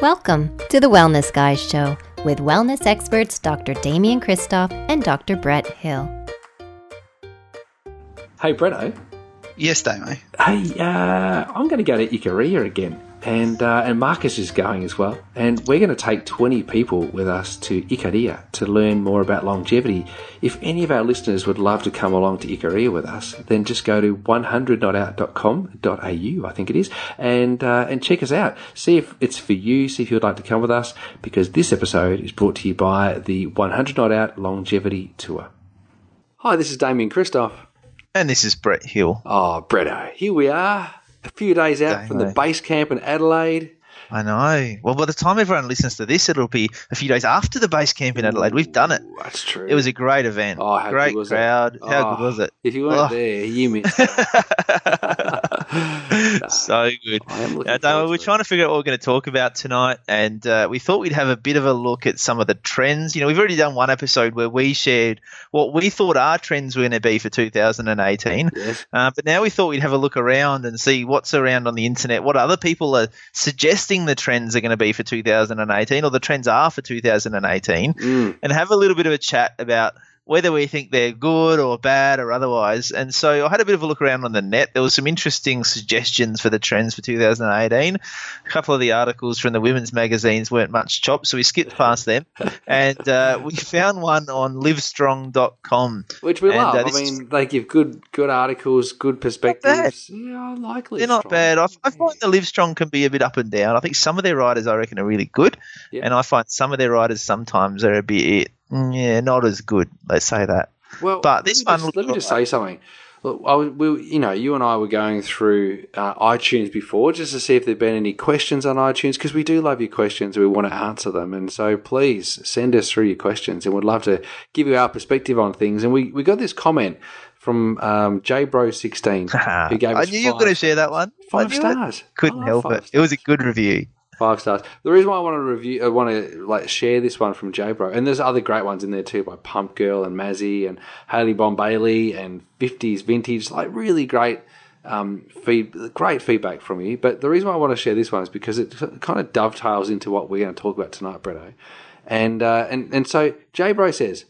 Welcome to the Wellness Guys Show with wellness experts Dr. Damian Kristof and Dr. Brett Hill. Hey, Bretto. Yes, Damo. Hey, uh, I'm going to go to Ikaria again. And, uh, and Marcus is going as well. And we're going to take 20 people with us to Ikaria to learn more about longevity. If any of our listeners would love to come along to Ikaria with us, then just go to 100notout.com.au, I think it is, and, uh, and check us out. See if it's for you, see if you'd like to come with us, because this episode is brought to you by the 100 Not Out Longevity Tour. Hi, this is Damian Kristof. And this is Brett Hill. Oh, Bretto, here we are, a few days out from the base camp in Adelaide. I know. Well, by the time everyone listens to this, it'll be a few days after the base camp in Adelaide. We've done it. Ooh, That's true. It was a great event. Oh, how great good was it? crowd. How Oh, good was it? If you weren't Oh. there, you missed. so good. Looking Uh, Damo, forward we're it. trying to figure out what we're going to talk about tonight, and uh, we thought we'd have a bit of a look at some of the trends. You know, we've already done one episode where we shared what we thought our trends were going to be for 2018. Yes. Uh, but now we thought we'd have a look around and see what's around on the internet, what other people are suggesting the trends are going to be for 2018 or the trends are for 2018, Mm. and have a little bit of a chat about whether we think they're good or bad or otherwise. And so I had a bit of a look around on the net. There was some interesting suggestions for the trends for 2018. A couple of the articles from the women's magazines weren't much chop, so we skipped past them. And uh, we found one on livestrong.com. Which we And, love. uh, I mean, they give good good articles, good perspectives. Yeah, I like it. They're not bad. I, I find the Livestrong can be a bit up and down. I think some of their riders I reckon are really good, and I find some of their riders sometimes are a bit yeah not as good. Let's say that. Well, But this let me one just, let me just say something. Look, I was, we, you know, you and I were going through uh, iTunes before just to see if there'd been any questions on iTunes because we do love your questions. And we want to answer them, and so please send us through your questions, and we'd love to give you our perspective on things. And we, we got this comment from um, JBro16 who gave I us knew you were going to share that one. Five knew it. stars. Couldn't I love help five it. It was a good review. Five stars. The reason why I want to review, I want to like share this one from J-Bro, and there's other great ones in there too by Pump Girl and Mazzy and Haley Bomb Bailey and 50s Vintage, like really great um, feed, great feedback from you. But the reason why I want to share this one is because it kind of dovetails into what we're going to talk about tonight, Bretto. And uh, and and so J-Bro says,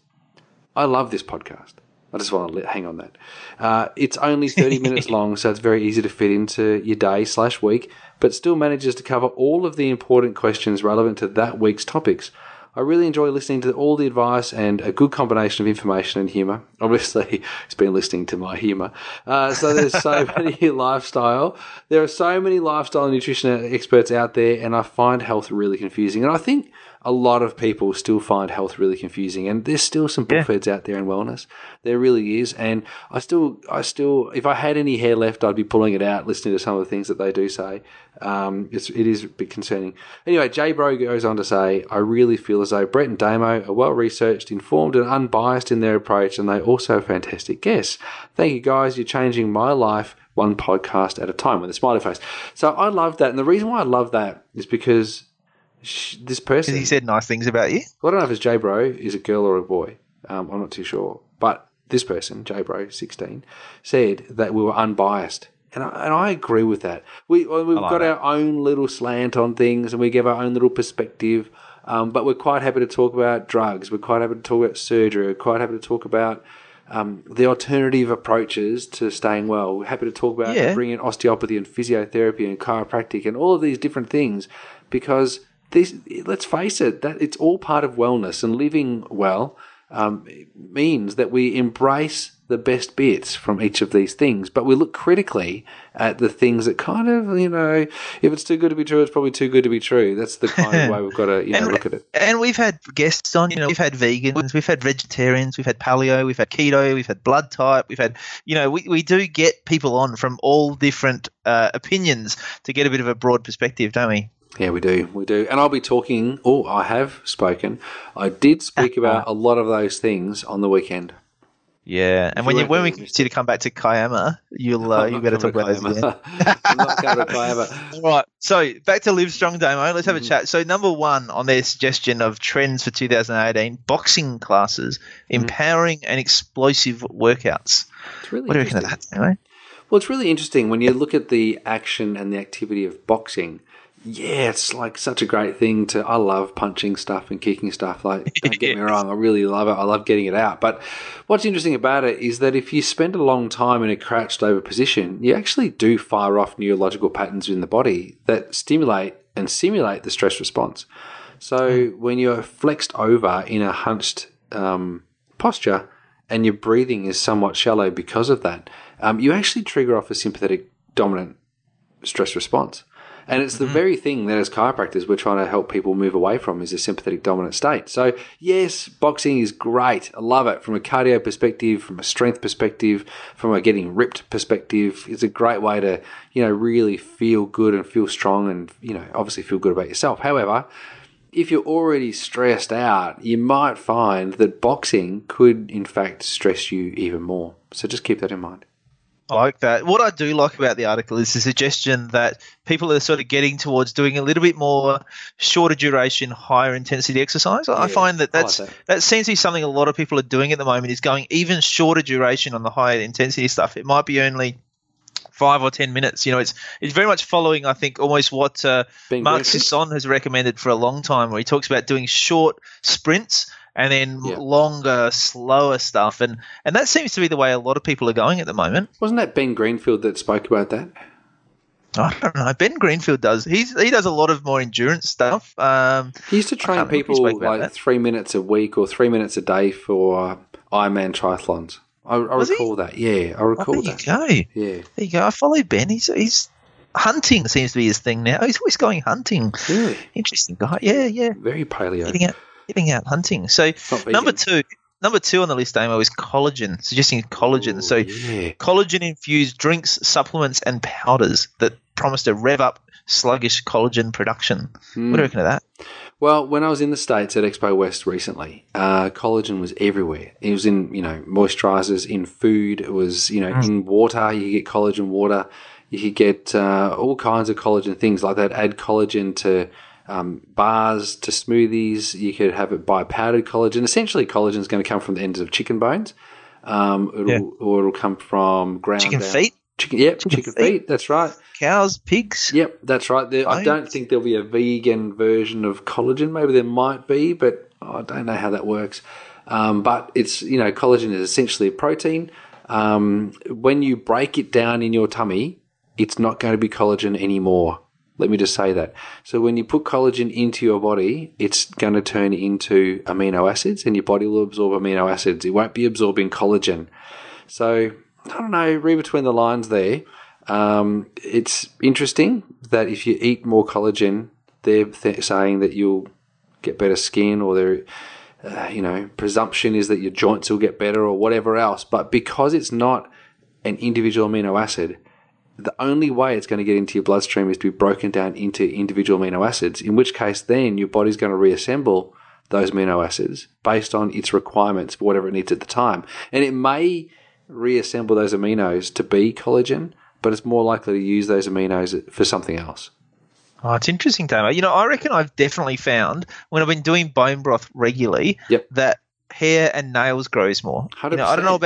I love this podcast. I just want to let, hang on that. Uh, it's only 30 minutes long, so it's very easy to fit into your day slash week, but still manages to cover all of the important questions relevant to that week's topics. I really enjoy listening to all the advice and a good combination of information and humour. Obviously, it's been listening to my humour. Uh, so there's so many lifestyle. There are so many lifestyle and nutrition experts out there, and I find health really confusing. And I think a lot of people still find health really confusing, and there's still some Yeah. bullheads out there in wellness. There really is, and I still, I still, if I had any hair left, I'd be pulling it out, listening to some of the things that they do say. Um, it's, it is a bit concerning. Anyway, Jay Bro goes on to say, I really feel as though Brett and Damo are well researched, informed, and unbiased in their approach, and they also are fantastic guests. Thank you guys. You're changing my life one podcast at a time with a smiley face. So I love that, and the reason why I love that is because sh- this person he said nice things about you. well, I don't know if it's J Bro is a girl or a boy. Um, I'm not too sure. But this person, J Bro, 16, said that we were unbiased. And I, and I agree with that. We, we've like got that. our own little slant on things and we give our own little perspective. Um, but we're quite happy to talk about drugs. We're quite happy to talk about surgery. We're quite happy to talk about um, the alternative approaches to staying well. We're happy to talk about Yeah. bringing osteopathy and physiotherapy and chiropractic and all of these different things because this, let's face it, that it's all part of wellness and living well um, means that we embrace the best bits from each of these things, but we look critically at the things that kind of, you know, if it's too good to be true, it's probably too good to be true. That's the kind of way we've got to, you know, And- look at it. And we've had guests on, you know, we've had vegans, we've had vegetarians, we've had paleo, we've had keto, we've had blood type, we've had, you know, we, we do get people on from all different uh, opinions to get a bit of a broad perspective, don't we? Yeah, we do. We do. And I'll be talking, oh, I have spoken. I did speak about a lot of those things on the weekend. Yeah, and when you you when we reckon- get you to come back to Kiama, you'll uh, you better talk about those again. I'm not coming to Kiama. All right, so back to Live Strong Damo. Let's have Mm-hmm. a chat. So number one on their suggestion of trends for 2018: boxing classes, Mm-hmm. empowering and explosive workouts. It's really What do you reckon of that? Anyway? Well, it's really interesting when you look at the action and the activity of boxing. Yeah, it's like such a great thing to. I love punching stuff and kicking stuff. Like, don't get me wrong, I really love it. I love getting it out. But what's interesting about it is that if you spend a long time in a crouched over position, you actually do fire off neurological patterns in the body that stimulate and simulate the stress response. So when you're flexed over in a hunched um, posture and your breathing is somewhat shallow because of that, um, you actually trigger off a sympathetic dominant stress response. And it's the mm-hmm. very thing that as chiropractors we're trying to help people move away from is a sympathetic dominant state. So yes, boxing is great. I love it from a cardio perspective, from a strength perspective, from a getting ripped perspective. It's a great way to, you know, really feel good and feel strong and, you know, obviously feel good about yourself. However, if you're already stressed out, you might find that boxing could in fact stress you even more. So just keep that in mind. I like that. What I do like about the article is the suggestion that people are sort of getting towards doing a little bit more shorter duration, higher intensity exercise. I find that I like that's that. that seems to be something a lot of people are doing at the moment is going even shorter duration on the higher intensity stuff. It might be only five or ten minutes. You know, it's it's very much following, I think, almost what uh, Mark Sisson has recommended for a long time, where he talks about doing short sprints and then Yeah. longer, slower stuff, and and that seems to be the way a lot of people are going at the moment. Wasn't that Ben Greenfield that spoke about that? I don't know. Ben Greenfield does. He's he does a lot of more endurance stuff. Um, He used to train can't remember if he people like that. three minutes a week or three minutes a day for Ironman triathlons. I, I Was he? recall that. Yeah, I oh, recall there you go. Yeah, There you go. I follow Ben. He's he's hunting seems to be his thing now. He's always going hunting. really, Interesting guy. Yeah, yeah. very paleo. Getting out, getting out hunting. So number two, number two on the list, Amo, is collagen. Suggesting collagen. Ooh, so yeah, collagen infused drinks, supplements, and powders that promise to rev up sluggish collagen production. What do Hmm. you reckon of that? Well, when I was in the States at Expo West recently, uh, collagen was everywhere. It was in, you know, moisturizers, in food. It was, you know, in water. You could get collagen water. You could get uh, all kinds of collagen things like that. Add collagen to um, bars, to smoothies. You could have it by powdered collagen. Essentially, collagen is going to come from the ends of chicken bones. Um, it'll, Yeah. Or it'll come from ground Chicken down- feet, Chicken, yep, Chicken chicken, feet. feet. That's right. cows, pigs. Yep, that's right. There, I don't think there'll be a vegan version of collagen. Maybe there might be, but I don't know how that works. Um, but it's you know, collagen is essentially a protein. Um, when you break it down in your tummy, it's not going to be collagen anymore. Let me just say that. So when you put collagen into your body, it's going to turn into amino acids, and your body will absorb amino acids. It won't be absorbing collagen. So I don't know. Read between the lines there. Um, it's interesting that if you eat more collagen, they're th- saying that you'll get better skin, or their, uh, you know, presumption is that your joints will get better, or whatever else. But because it's not an individual amino acid, the only way it's going to get into your bloodstream is to be broken down into individual amino acids. In which case, then your body's going to reassemble those amino acids based on its requirements for whatever it needs at the time, and it may reassemble those aminos to be collagen, but it's more likely to use those aminos for something else. Oh, it's interesting, Damo. You know, I reckon I've definitely found when I've been doing bone broth regularly Yep. that hair and nails grows more. You know, I don't know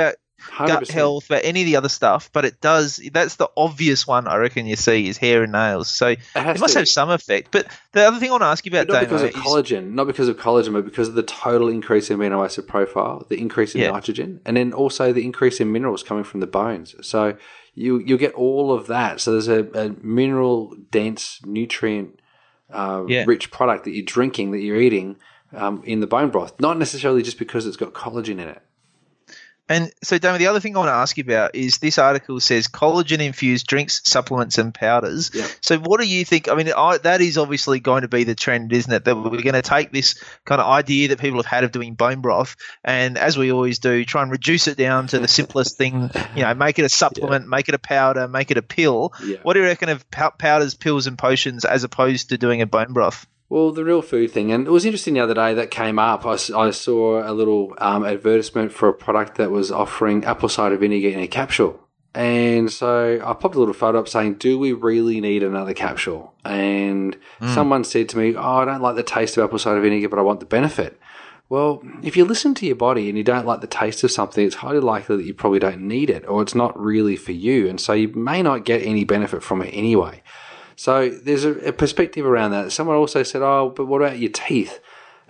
100%. gut health, about any of the other stuff, but it does. That's the obvious one I reckon you see is hair and nails. So it has must to. have some effect. But the other thing I want to ask you about, But not because of is- collagen, not because of collagen, but because of the total increase in amino acid profile, the increase in Yeah. nitrogen, and then also the increase in minerals coming from the bones. So you you get all of that. So there's a, a mineral dense, nutrient uh, Yeah. rich product that you're drinking, that you're eating um, in the bone broth. Not necessarily just because it's got collagen in it. And so, Damo, the other thing I want to ask you about is this article says collagen infused drinks, supplements, and powders. Yeah. So, what do you think? I mean, I, that is obviously going to be the trend, isn't it? That we're going to take this kind of idea that people have had of doing bone broth, and as we always do, try and reduce it down to the simplest thing. You know, make it a supplement, make it a powder, make it a pill. Yeah. What do you reckon of powders, pills, and potions as opposed to doing a bone broth? Well, the real food thing, and it was interesting the other day that came up. I saw a little um, advertisement for a product that was offering apple cider vinegar in a capsule. And so I popped a little photo up saying, Do we really need another capsule? And someone said to me, Oh, I don't like the taste of apple cider vinegar, but I want the benefit. Well, if you listen to your body and you don't like the taste of something, it's highly likely that you probably don't need it or it's not really for you. And so you may not get any benefit from it anyway. So there's a, a perspective around that. Someone also said, "Oh, but what about your teeth?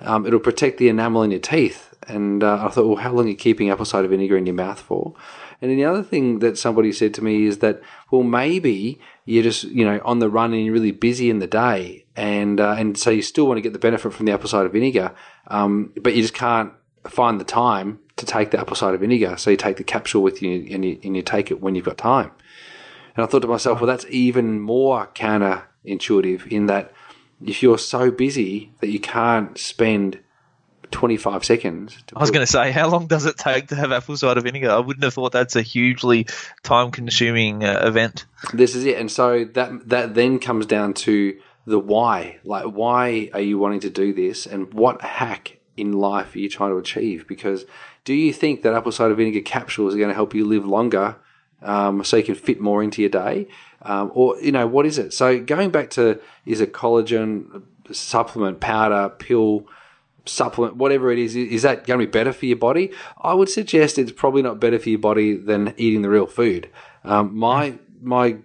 Um, it'll protect the enamel in your teeth." And uh, I thought, well, how long are you keeping apple cider vinegar in your mouth for? And then the other thing that somebody said to me is that, well, maybe you're just you know on the run and you're really busy in the day, and uh, and so you still want to get the benefit from the apple cider vinegar, um, but you just can't find the time to take the apple cider vinegar. So you take the capsule with you and you, and you take it when you've got time. And I thought to myself, well, that's even more counterintuitive in that if you're so busy that you can't spend 25 seconds. I was going to say, how long does it take to have apple cider vinegar? I wouldn't have thought that's a hugely time consuming uh, event. This is it. And so that, that then comes down to the why. Like, why are you wanting to do this? And what hack in life are you trying to achieve? Because do you think that apple cider vinegar capsules are going to help you live longer um, so you can fit more into your day? Um, or, you know, what is it? So going back to is a collagen supplement, powder, pill, supplement, whatever it is, is that going to be better for your body? I would suggest it's probably not better for your body than eating the real food. Um, my my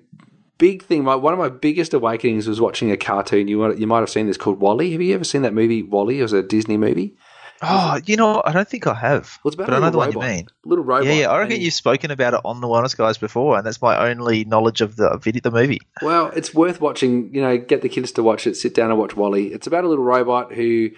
big thing, my, one of my biggest awakenings was watching a cartoon. You you might have seen this called WALL-E. Have you ever seen that movie WALL-E? It was a Disney movie. Oh, you know, I don't think I have. Well, it's about but I know the one you mean. Little robot. Yeah, yeah. I reckon and- you've spoken about it on the Wellness Guys before, and that's my only knowledge of the video, the movie. Well, it's worth watching. You know, get the kids to watch it. Sit down and watch WALL-E. It's about a little robot who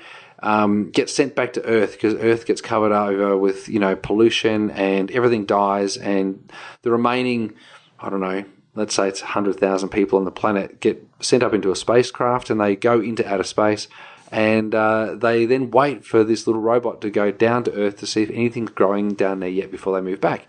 um, gets sent back to Earth because Earth gets covered over with you know pollution and everything dies, and the remaining, I don't know, let's say it's hundred thousand people on the planet get sent up into a spacecraft and they go into outer space. And uh, they then wait for this little robot to go down to Earth to see if anything's growing down there yet before they move back.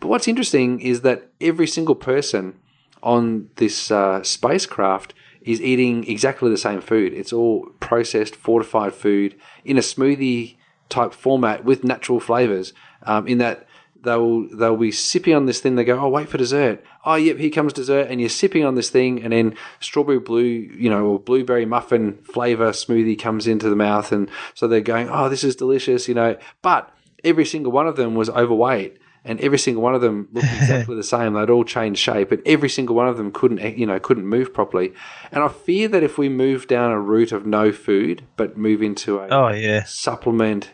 But what's interesting is that every single person on this uh, spacecraft is eating exactly the same food. It's all processed, fortified food in a smoothie type format with natural flavors. Um, in that they'll they'll be sipping on this thing. They go, oh wait for dessert. Oh yep, here comes dessert, and you're sipping on this thing, and then strawberry blue, you know, or blueberry muffin flavor smoothie comes into the mouth, and so they're going, oh this is delicious, you know. But every single one of them was overweight and every single one of them looked exactly the same. They'd all changed shape, and every single one of them couldn't, you know, couldn't move properly. And I fear that if we move down a route of no food, but move into a Oh yeah, supplement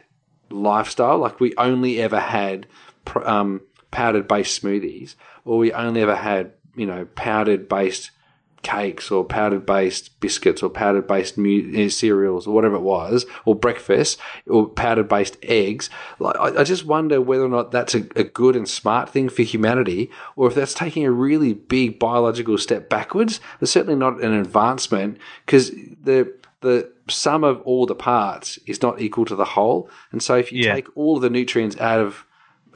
lifestyle, like we only ever had um, powdered based smoothies, or we only ever had, you know, powdered based cakes or powdered based biscuits or powdered based mu- uh, cereals or whatever it was, or breakfast or powdered based eggs. Like, I, I just wonder whether or not that's a, a good and smart thing for humanity, or if that's taking a really big biological step backwards. It's certainly not an advancement because the the sum of all the parts is not equal to the whole. And so if you Yeah. take all of the nutrients out of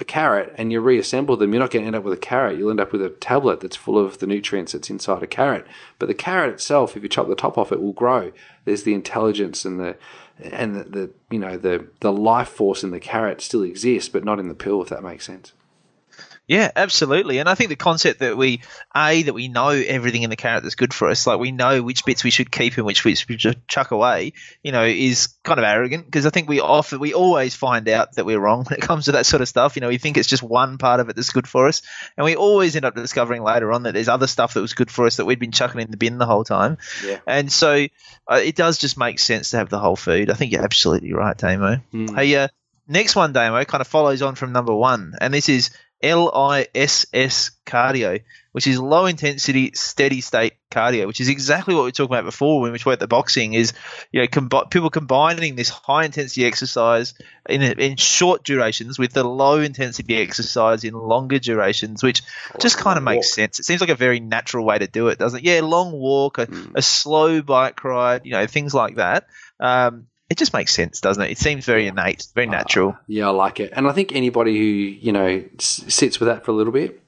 a carrot and you reassemble them, you're not going to end up with a carrot. You'll end up with a tablet that's full of the nutrients that's inside a carrot. But the carrot itself, if you chop the top off, it will grow. There's the intelligence and the and the, the you know the the life force in the carrot still exists, but not in the pill. If that makes sense. Yeah, absolutely. And I think the concept that we a that we know everything in the carrot that's good for us, like we know which bits we should keep and which bits we should chuck away, you know, is kind of arrogant because I think we often we always find out that we're wrong when it comes to that sort of stuff. You know, we think it's just one part of it that's good for us, and we always end up discovering later on that there's other stuff that was good for us that we'd been chucking in the bin the whole time. Yeah. And so uh, it does just make sense to have the whole food. I think you're absolutely right, Damo. Hmm. Hey, uh, next one, Damo, kind of follows on from number one, and this is LISS cardio, which is low intensity, steady state cardio, which is exactly what we were talking about before when we talked about the boxing. Is you know combi- people combining this high intensity exercise in in short durations with the low intensity exercise in longer durations, which just kind of makes walk. sense. It seems like a very natural way to do it, doesn't it? Yeah, long walk, a, a slow bike ride, you know, things like that. Um, it just makes sense, doesn't it? It seems very innate, very uh, natural. Yeah, I like it, and I think anybody who you know s- sits with that for a little bit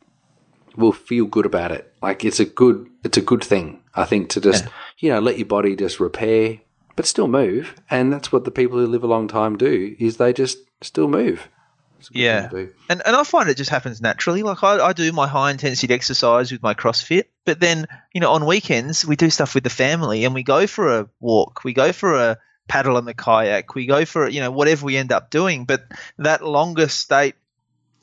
will feel good about it. Like it's a good, it's a good thing. I think to just you know let your body just repair, but still move, and that's what the people who live a long time do. Is they just still move. It's a good Yeah. thing to do. And and I find it just happens naturally. Like I, I do my high intensity exercise with my CrossFit, but then you know on weekends we do stuff with the family and we go for a walk, we go for a paddle in the kayak, we go for you know whatever we end up doing. But that longer state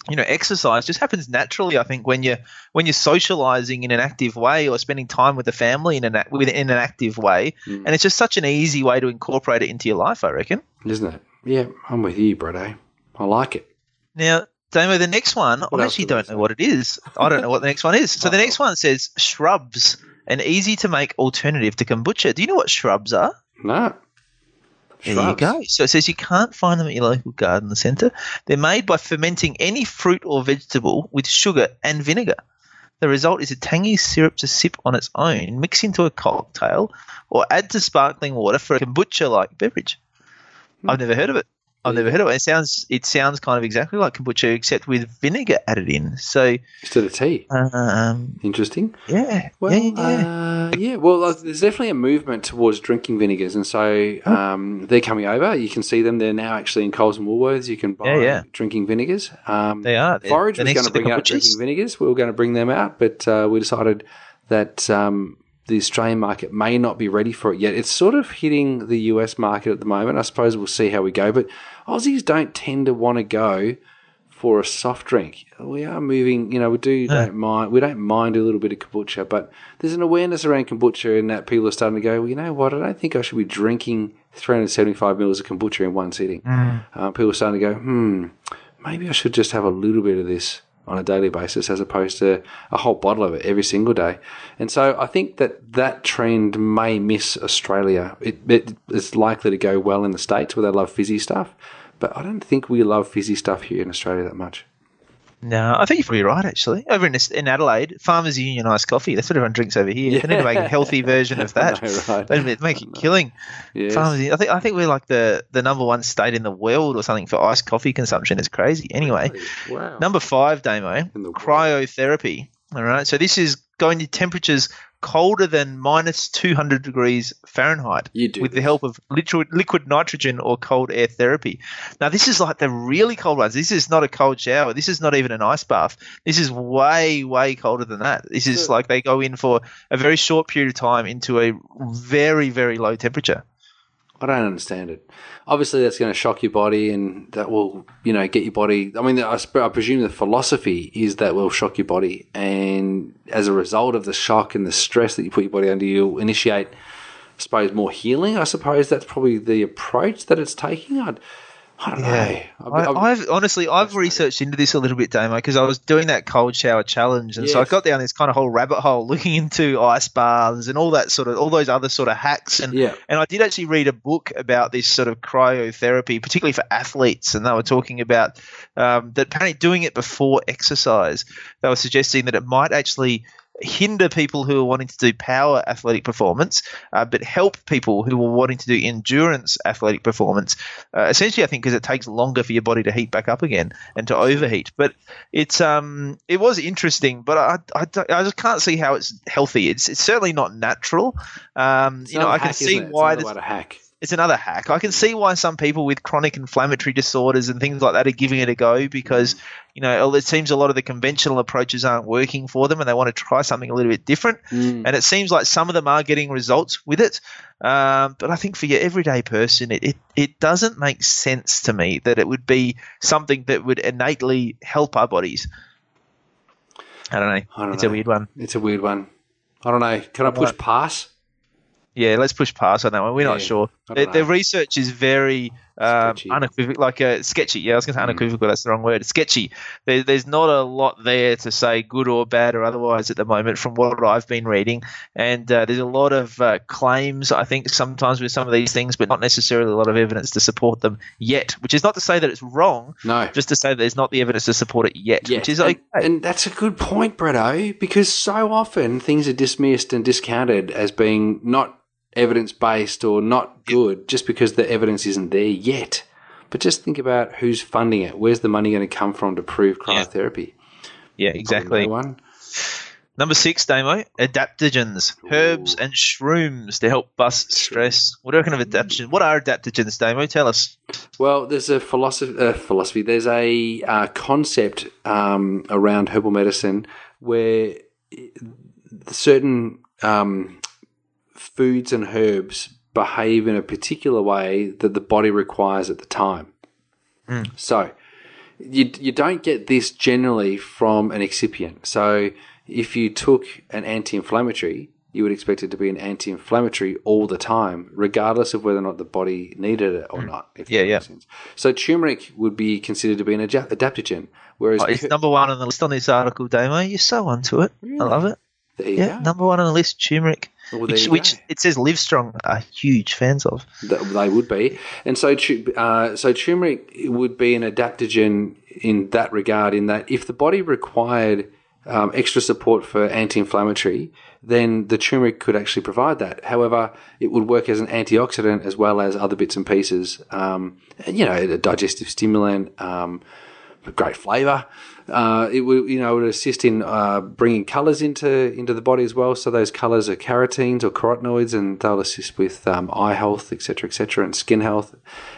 you know, exercise just happens naturally. I think when you're when you're socializing in an active way or spending time with the family in an with in an active way, Mm. and it's just such an easy way to incorporate it into your life. I reckon. Isn't it? Yeah, I'm with you, Bretto. I like it. Now, Damo, the next one, What I actually don't know what it is. I don't know what the next one is. So the next one says shrubs, an easy to make alternative to kombucha. Do you know what shrubs are? No. There Shrubs. you go. So it says you can't find them at your local garden centre. They're made by fermenting any fruit or vegetable with sugar and vinegar. The result is a tangy syrup to sip on its own, mix into a cocktail, or add to sparkling water for a kombucha-like beverage. I've never heard of it. I've never heard of it. It sounds it sounds kind of exactly like kombucha, except with vinegar added in. So, Instead of tea. um, Interesting. yeah, Well, yeah, yeah. Uh, yeah. Well, uh, there's definitely a movement towards drinking vinegars, and so um, they're coming over. You can see them. They're now actually in Coles and Woolworths. You can buy Yeah, yeah. drinking vinegars. Um, They are. Forage was going to to bring out drinking vinegars. We were going to bring them out, but uh, we decided that um, the Australian market may not be ready for it yet. It's sort of hitting the US market at the moment. I suppose we'll see how we go. But Aussies don't tend to want to go for a soft drink. We are moving, you know, we do don't mind we don't mind a little bit of kombucha, but there's an awareness around kombucha in that people are starting to go, well, you know what, I don't think I should be drinking 375 mils of kombucha in one sitting. Uh, people are starting to go, hmm, maybe I should just have a little bit of this on a daily basis as opposed to a whole bottle of it every single day. And so I think that that trend may miss Australia. It, it, it's likely to go well in the States where they love fizzy stuff, but I don't think we love fizzy stuff here in Australia that much. No, I think you're probably right. Actually, over in in Adelaide, Farmers Union iced coffee. That's what everyone drinks over here. They need to make a healthy version of that. Know, right. They need to make it killing. Yes. Farmers. I think I think we're like the the number one state in the world or something for iced coffee consumption. It's crazy. Anyway, Wow. number five, Damo, cryotherapy. All right, so this is going to temperatures colder than minus 200 degrees Fahrenheit You do with the help of liquid, liquid nitrogen or cold air therapy. Now, this is like the really cold ones. This is not a cold shower. This is not even an ice bath. This is way, way colder than that. This is like they go in for a very short period of time into a very, very low temperature. I don't understand it. Obviously, that's going to shock your body, and that will, you know, get your body. I mean, I, I presume the philosophy is that will shock your body, and as a result of the shock and the stress that you put your body under, you'll initiate, I suppose, more healing. I suppose that's probably the approach that it's taking. I'd, I don't know. I, I've- I've- I've honestly I've researched into this a little bit, Damo, because I was doing that cold shower challenge, and so I got down this kind of whole rabbit hole looking into ice baths and all that sort of all those other sort of hacks, and Yeah. and I did actually read a book about this sort of cryotherapy, particularly for athletes, and they were talking about um, that apparently doing it before exercise, they were suggesting that it might actually hinder people who are wanting to do power athletic performance, uh, but help people who are wanting to do endurance athletic performance. Uh, essentially, I think because it takes longer for your body to heat back up again and to overheat. But it's um it was interesting, but I, I, I just can't see how it's healthy. It's it's certainly not natural. Um, it's you know, I can hack, see? It's why to hack. It's another hack. I can see why some people with chronic inflammatory disorders and things like that are giving it a go because, you know, it seems a lot of the conventional approaches aren't working for them and they want to try something a little bit different. Mm. And it seems like some of them are getting results with it. Um, but I think for your everyday person, it, it, it doesn't make sense to me that it would be something that would innately help our bodies. I don't know. I don't it's know. a weird one. It's a weird one. I don't know. Can I push pass? Yeah, let's push past on that one. We're not sure. I The, don't the know. research is very um, unequivocal, like uh, sketchy. Yeah, I was going to say Mm. unequivocal. That's the wrong word. Sketchy. There, there's not a lot there to say good or bad or otherwise at the moment, from what I've been reading. And uh, there's a lot of uh, claims, I think, sometimes with some of these things, but not necessarily a lot of evidence to support them yet. Which is not to say that it's wrong, No. just to say that there's not the evidence to support it yet. Yeah, Which is and, okay. and that's a good point, Bretto, because so often things are dismissed and discounted as being not evidence based or not good just because the evidence isn't there yet. But just think about who's funding it. Where's the money going to come from to prove Yeah. cryotherapy? yeah, Probably exactly. One. Number six, Damo, adaptogens, herbs and shrooms to help bust stress. What do you reckon of adaptogens? What are adaptogens, Damo? Tell us. Well, there's a philosophy. Uh, philosophy. There's a uh, concept um, around herbal medicine where certain um, foods and herbs behave in a particular way that the body requires at the time. Hmm. So, you you don't get this generally from an excipient. So if you took an anti-inflammatory, you would expect it to be an anti-inflammatory all the time, regardless of whether or not the body needed it or hmm. not. if Yeah, yeah. sense. So turmeric would be considered to be an adaptogen, whereas Oh, it's number one on the list on this article, Damo. You're so onto it. I love it. Yeah, go. number one on the list, turmeric, Well, which, which it says Livestrong are huge fans of. They would be, and so uh, so turmeric would be an adaptogen in that regard. In that, if the body required um, extra support for anti-inflammatory, then the turmeric could actually provide that. However, it would work as an antioxidant as well as other bits and pieces. Um, and, you know, a digestive stimulant. Um, great flavour. Uh, it would, you know, would assist in uh, bringing colours into into the body as well. So those colours are carotenes or carotenoids, and they'll assist with um, eye health, etc., etc., and skin health,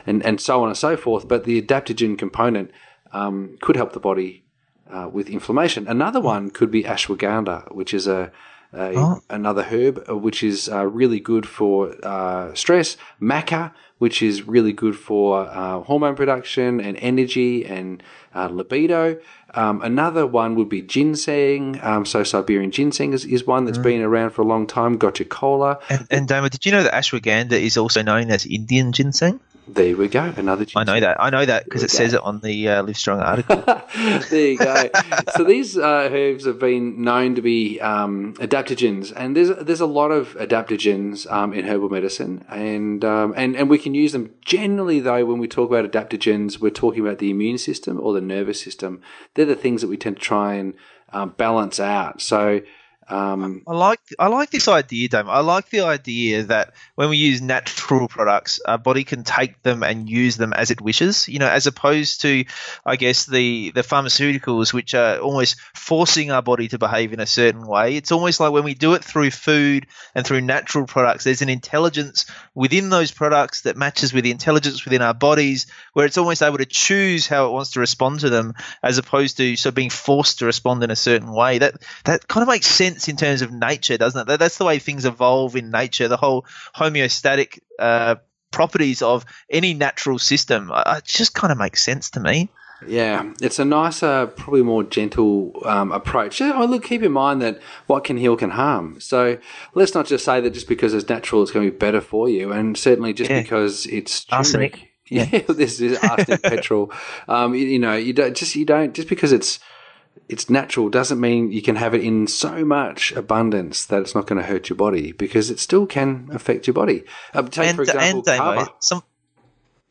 and and so on and so forth. But the adaptogen component um, could help the body uh, with inflammation. Another one could be ashwagandha, which is a, a another herb uh, which is uh, really good for uh, stress. Maca, which is really good for uh, hormone production and energy and uh, libido. Um, another one would be ginseng. Um, so Siberian ginseng is, is one that's been around for a long time. Gotu kola. And, and Damo, did you know that ashwagandha is also known as Indian ginseng? There we go. Another. I know that. I know that because it we says it on the uh, Livestrong article. there you go. so these uh, herbs have been known to be um, adaptogens, and there's there's a lot of adaptogens um, in herbal medicine, and um, and and we can use them. Generally, though, when we talk about adaptogens, we're talking about the immune system or the nervous system. They're the things that we tend to try and um, balance out. So. Um, I like I like this idea, Damo. I like the idea that when we use natural products, our body can take them and use them as it wishes. You know, as opposed to, I guess the the pharmaceuticals, which are almost forcing our body to behave in a certain way. It's almost like when we do it through food and through natural products, there's an intelligence within those products that matches with the intelligence within our bodies, where it's almost able to choose how it wants to respond to them, as opposed to sort of being forced to respond in a certain way. That that kind of makes sense in terms of nature, doesn't it? That, that's the way things evolve in nature. The whole homeostatic uh, properties of any natural system. Uh, it just kind of makes sense to me. Yeah, it's a nicer, probably more gentle um, approach. Oh, look, keep in mind that what can heal can harm. So let's not just say that just because it's natural, it's going to be better for you, and certainly just Yeah. because it's Arsenic. Yeah, this is arsenic petrol. Um, you, you know, you don't just you don't just because it's it's natural doesn't mean you can have it in so much abundance that it's not going to hurt your body because it still can affect your body. Um, take and for example, and some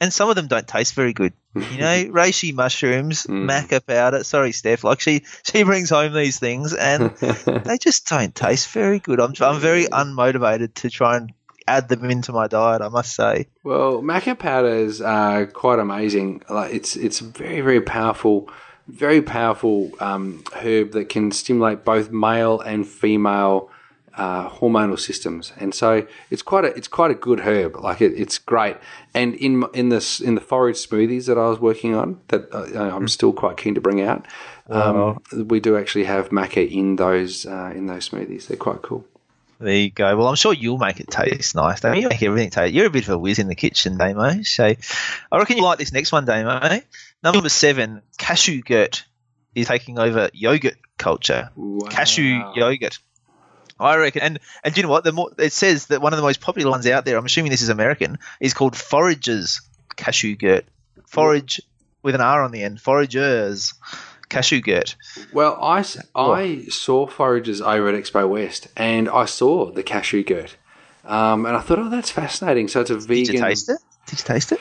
and some of them don't taste very good. You know, reishi mushrooms, Mm. maca powder. Sorry, Steph. Like she she brings home these things, and they just don't taste very good. I'm I'm very unmotivated to try and add them into my diet. I must say. Well, maca powders are quite amazing. Like it's it's very very powerful, very powerful um, herb that can stimulate both male and female uh, hormonal systems, and so it's quite a it's quite a good herb. Like it, it's great. And in in this in the forage smoothies that I was working on, that uh, I'm still quite keen to bring out. Um, we do actually have maca in those uh, in those smoothies. They're quite cool. There you go. Well, I'm sure you'll make it taste nice. Damo. You make everything taste. You're a bit of a whiz in the kitchen, Damo. So I reckon you like this next one, Damo. Number seven, cashew gurt is taking over yogurt culture. Cashew yogurt. I reckon, and and do you know what? The more it says that one of the most popular ones out there, I'm assuming this is American, is called Forager's cashew gurt. Forage with an R on the end. Foragers cashew gurt. Well, I, I saw forages over at Expo West, and I saw the cashew gurt, um, and I thought, oh, that's fascinating. So it's a vegan. Did you taste it? Did you taste it?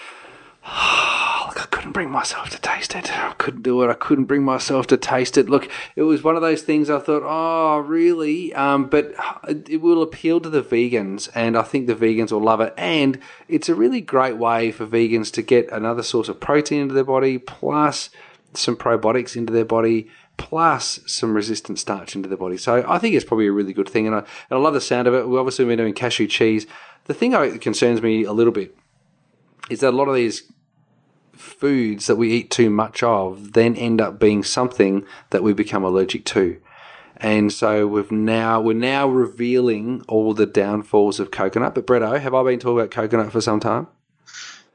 Look, I couldn't bring myself to taste it. I couldn't do it. I couldn't bring myself to taste it. Look, it was one of those things. I thought, oh, really? Um, but it will appeal to the vegans, and I think the vegans will love it. And it's a really great way for vegans to get another source of protein into their body, plus some probiotics into their body, plus some resistant starch into their body. So I think it's probably a really good thing, and I, and I love the sound of it. We obviously been doing cashew cheese. The thing that concerns me a little bit is that a lot of these foods that we eat too much of then end up being something that we become allergic to. And so we've now we're now revealing all the downfalls of coconut. But Bretto, have I been talking about coconut for some time?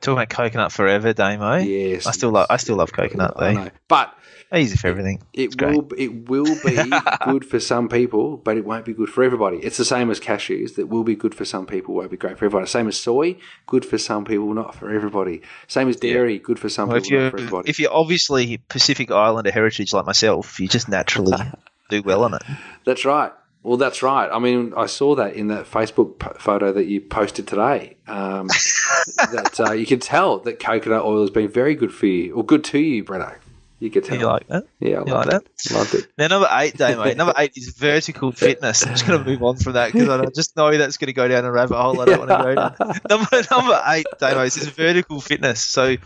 Talking about coconut forever, Damo. Yes. I still love. I still love coconut though. But Easy for everything. it will it will be good for some people, but it won't be good for everybody. It's the same as cashews that will be good for some people, won't be great for everybody. Same as soy, good for some people, not for everybody. Same as dairy, good for some Well, people, not for everybody. if you're obviously Pacific Islander heritage like myself, you just naturally do well on it. That's right. Well, that's right. I mean, I saw that in that Facebook p- photo that you posted today. Um, that uh, you can tell that coconut oil has been very good for you, or good to you, Bretto. You could tell. You like that? yeah, I You like it. Loved it. Now, number eight, Damo. Number eight is vertical fitness. I'm just going to move on from that because I just know that's going to go down a rabbit hole I don't want to go down. Number, number eight, Damo, is vertical fitness. So,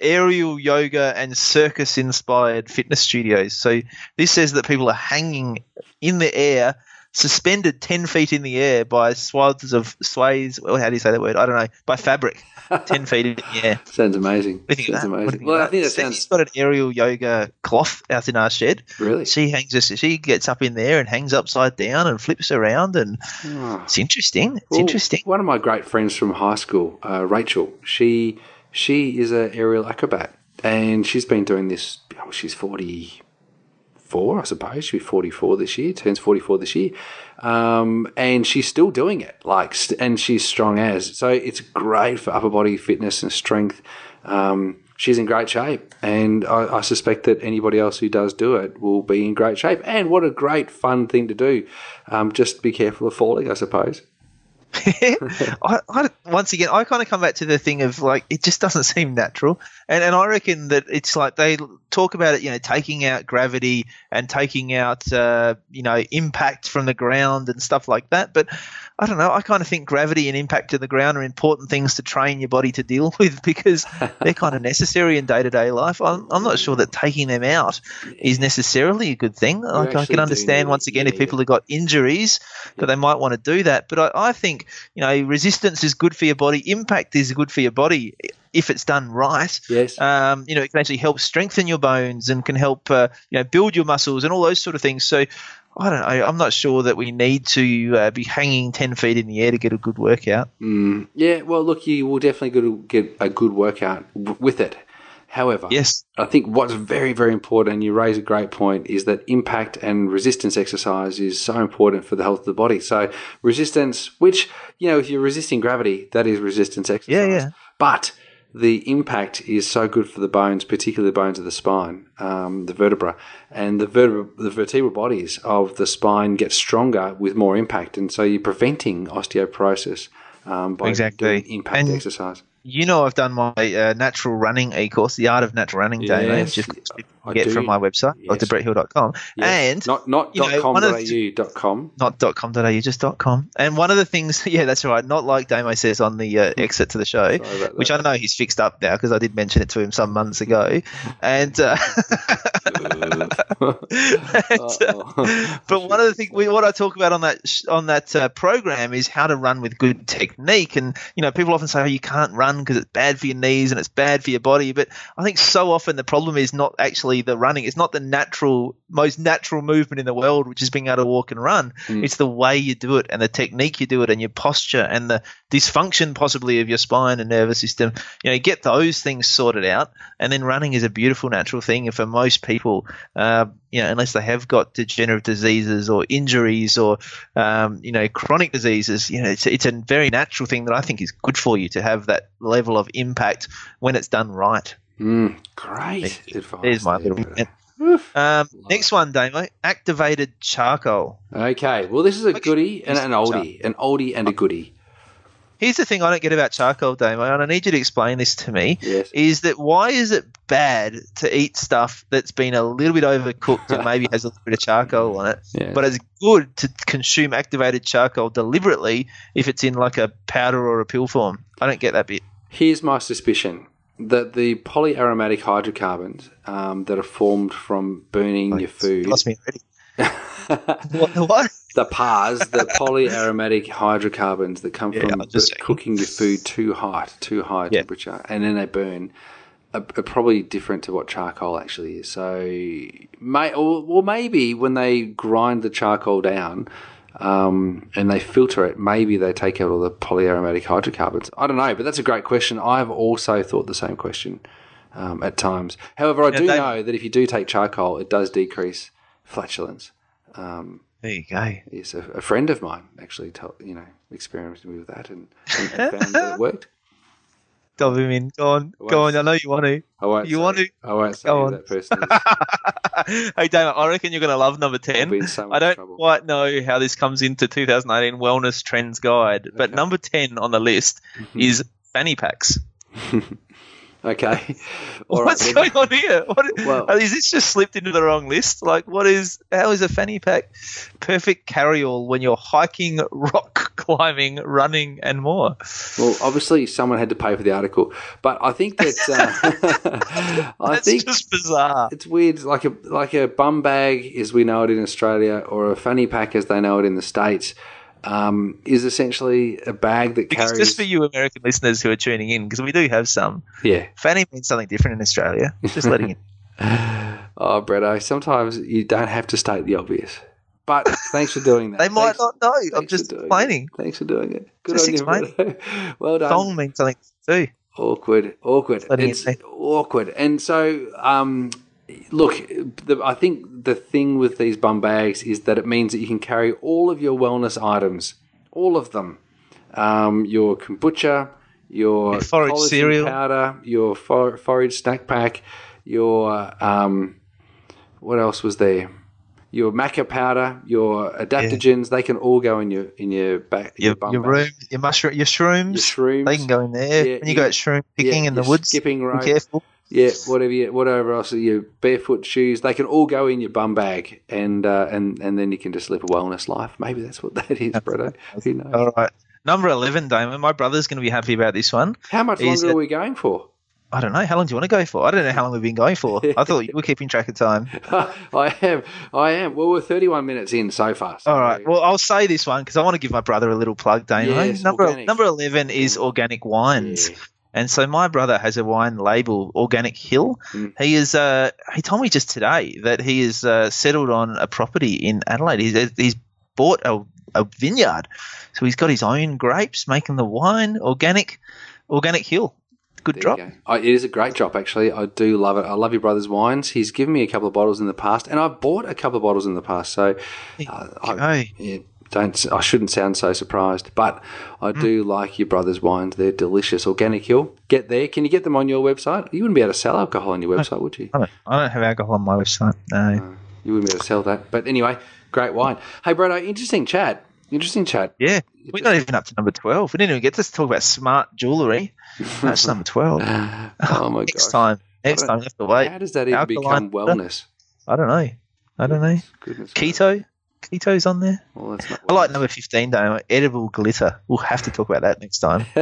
aerial yoga and circus inspired fitness studios. So, this says that people are hanging in the air, suspended 10 feet in the air by swaths of sways. Well, how do you say that word? I don't know. By fabric, 10 feet in the air. Sounds amazing. What do you think of Sounds that? What do you amazing. Well, I think that sounds got an aerial yoga cloth out in our shed. really. She hangs us. She gets up in there and hangs upside down and flips around, and Oh. it's interesting. It's Well, interesting. One of my great friends from high school, uh, Rachel, she she is an aerial acrobat, and she's been doing this. Oh, she's forty four, I suppose. She'll be forty four this year. Turns forty four this year, um, and she's still doing it. Like, and she's strong as. So it's great for upper body fitness and strength. Um, she's in great shape, and I, I suspect that anybody else who does do it will be in great shape. And what a great fun thing to do! Um, just be careful of falling, I suppose. I, I, once again, I kind of come back to the thing of like it just doesn't seem natural, and and I reckon that it's like they talk about it, you know, taking out gravity and taking out uh, you know impact from the ground and stuff like that. But I don't know. I kind of think gravity and impact to the ground are important things to train your body to deal with because they're kind of necessary in day to day life. I'm, I'm not sure that taking them out is necessarily a good thing. Like I can understand once again yeah, if people have got injuries that they might want to do that. But I, I think you know resistance is good for your body. Impact is good for your body if it's done right. Yes. Um, you know, it can actually help strengthen your bones and can help uh, you know build your muscles and all those sort of things. So. I don't know. I'm not sure that we need to uh, be hanging 10 feet in the air to get a good workout. Mm, yeah, well, look, you will definitely get a good workout with it. However, Yes. I think what's very, very important, and you raise a great point, is that impact and resistance exercise is so important for the health of the body. So, resistance, which, you know, if you're resisting gravity, that is resistance exercise. Yeah, yeah. But the impact is so good for the bones, particularly the bones of the spine, um, the vertebra, and the vertebra, the vertebral bodies of the spine get stronger with more impact, and so you're preventing osteoporosis um, by Exactly. doing impact And- exercise. You know, I've done my uh, natural running e course, the art of natural running, Yes, I get do. from my website, Yes. drbretthill.com. Yes. And not not you know, dot com one of dot the- au dot com. not .com.au, just .com. And one of the things, yeah, that's right, not like Damo says on the uh, exit to the show, which I know he's fixed up now because I did mention it to him some months ago. And, uh, and, uh, but one of the things we, what I talk about on that sh- on that uh, program is how to run with good technique. And you know, people often say, "Oh, you can't run because it's bad for your knees and it's bad for your body." But I think so often the problem is not actually the running; it's not the natural, most natural movement in the world, which is being able to walk and run. It's the way you do it and the technique you do it and your posture and the dysfunction possibly of your spine and nervous system. You know, get those things sorted out, and then running is a beautiful natural thing. And for most people, uh, you know, unless they have got degenerative diseases or injuries or um, you know chronic diseases, you know, it's it's a very natural thing that I think is good for you to have that level of impact when it's done right. Mm, great advice. There's my there, little. Bretto. Um, next one, Damo, activated charcoal. Okay, well, this is a Okay. goodie and an oldie, an oldie and a goodie. Here's the thing I don't get about charcoal, Damo, and I need you to explain this to me. Yes. Is that why is it bad to eat stuff that's been a little bit overcooked and maybe has a little bit of charcoal on it, Yes. but it's good to consume activated charcoal deliberately if it's in like a powder or a pill form? I don't get that bit. Here's my suspicion that the polyaromatic hydrocarbons um, that are formed from burning your food, lost me already. what? what? the PARs, the polyaromatic hydrocarbons that come Yeah, from just cooking your food too hot, too high Yeah. temperature, and then they burn, are, are probably different to what charcoal actually is. So, may or, or maybe when they grind the charcoal down, um, and they filter it, maybe they take out all the polyaromatic hydrocarbons. I don't know, but that's a great question. I've also thought the same question um, at times. However, I Yeah, do they- know that if you do take charcoal, it does decrease flatulence. Um, There you go. yes, a, a friend of mine actually, told, you know, experimented with that and, and, and found that it worked. Dob him in. Go on. Go on. I know you want to. I won't. You say, want to- I won't say Go who on. that person is. hey, Damon, I reckon you're going to love number I'll 10. be in so I don't trouble. quite know how this comes into 2018 Wellness Trends Guide, but Okay. number 10 on the list mm-hmm. is fanny packs. Okay. All right, What's well, going on here? What, Well- is this just slipped into the wrong list? Like, what is? How is a fanny pack perfect carry-all when you're hiking, rock climbing, running, and more? Well, obviously, someone had to pay for the article, but I think that uh, I That's think just bizarre. it's weird. Like a like a bum bag, as we know it in Australia, or a fanny pack, as they know it in the states, um, is essentially a bag that Because carries. just for you American listeners who are tuning in, because we do have some, yeah. fanny means something different in Australia. Just letting you. Oh, Bretto, sometimes you don't have to state the obvious. But thanks for doing that. They might Thanks- not know. I'm just doing it. explaining. Thanks for doing it. Good Just on you, explaining. Bretto. Well done. Thong means something too. Awkward, awkward. It's it awkward. And so, um, look, the, I think the thing with these bum bags is that it means that you can carry all of your wellness items, all of them. Um, your kombucha, your, Your forage cereal. powder, your for, forage snack pack, your um, what else was there? Your maca powder, your adaptogens, they can all go in your in your back. Your, bum your bag. room, your mushroom, your shrooms, your shrooms. they can go in there. Yeah, when you yeah. go shroom picking Yeah, in the woods, skipping be careful. Yeah, whatever, you, whatever else, your barefoot shoes, they can all go in your bum bag, and uh, and and then you can just live a wellness life. Maybe that's what that is, Bretto. Who knows? All right. Number 11, Damon. My brother's going to be happy about this one. How much Is longer it- are we going for? I don't know. How long do you want to go for? I don't know how long we've been going for. I thought you were keeping track of time. I am, I am. Well, we're 31 minutes in so far. so- All right. Well, I'll say this one because I want to give my brother a little plug, Damon. Yes, number organic. number 11 is organic wines. Yeah. And so my brother has a wine label, Organic Hill. Mm. He is. Uh, he told me just today that he is uh, settled on a property in Adelaide. He's, he's bought a, a vineyard, so he's got his own grapes, making the wine. Organic, Organic Hill. Good There drop. go. I, it is a great drop, actually. I do love it. I love your brother's wines. He's given me a couple of bottles in the past, and I've bought a couple of bottles in the past. So, uh, I, yeah, don't. I shouldn't sound so surprised, but I do mm. like your brother's wines. They're delicious. Organic Hill. Get there. Can you get them on your website? You wouldn't be able to sell alcohol on your website, would you? I don't, I don't have alcohol on my website. No. You wouldn't be able to sell that. But anyway, great wine. Hey, Bretto, interesting chat. Interesting chat. Yeah, we're not even up to number twelve. We didn't even get to talk about smart jewellery. That's number twelve. Oh my God. Next gosh. time, next time we have to wait. How does that even Alkaline become wellness? I don't know. I don't know. Goodness. Keto, keto's on there. Well, I like number fifteen though. Edible glitter. We'll have to talk about that next time.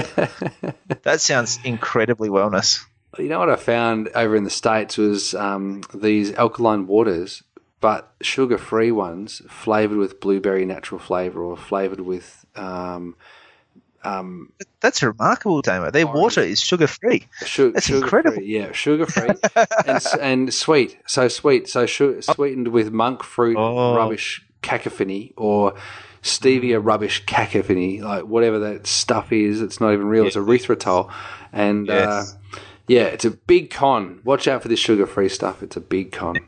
That sounds incredibly wellness. You know what I found over in the States was um, these alkaline waters, but sugar free ones flavored with blueberry natural flavor or flavored with um, um, That's remarkable, Damo. Their Orange. water is sugar free. su- That's sugar incredible. free. Yeah, sugar free and, and sweet. So sweet. So su- sweetened with monk fruit Oh. rubbish cacophony or stevia rubbish cacophony, like whatever that stuff is. It's not even real. It's erythritol. And Yes. uh, yeah, it's a big con. Watch out for this sugar free stuff. It's a big con.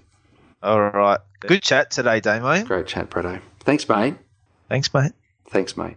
All right. Good chat today, Damo. Great chat, Bretto. Thanks, mate. Thanks, mate. Thanks, mate.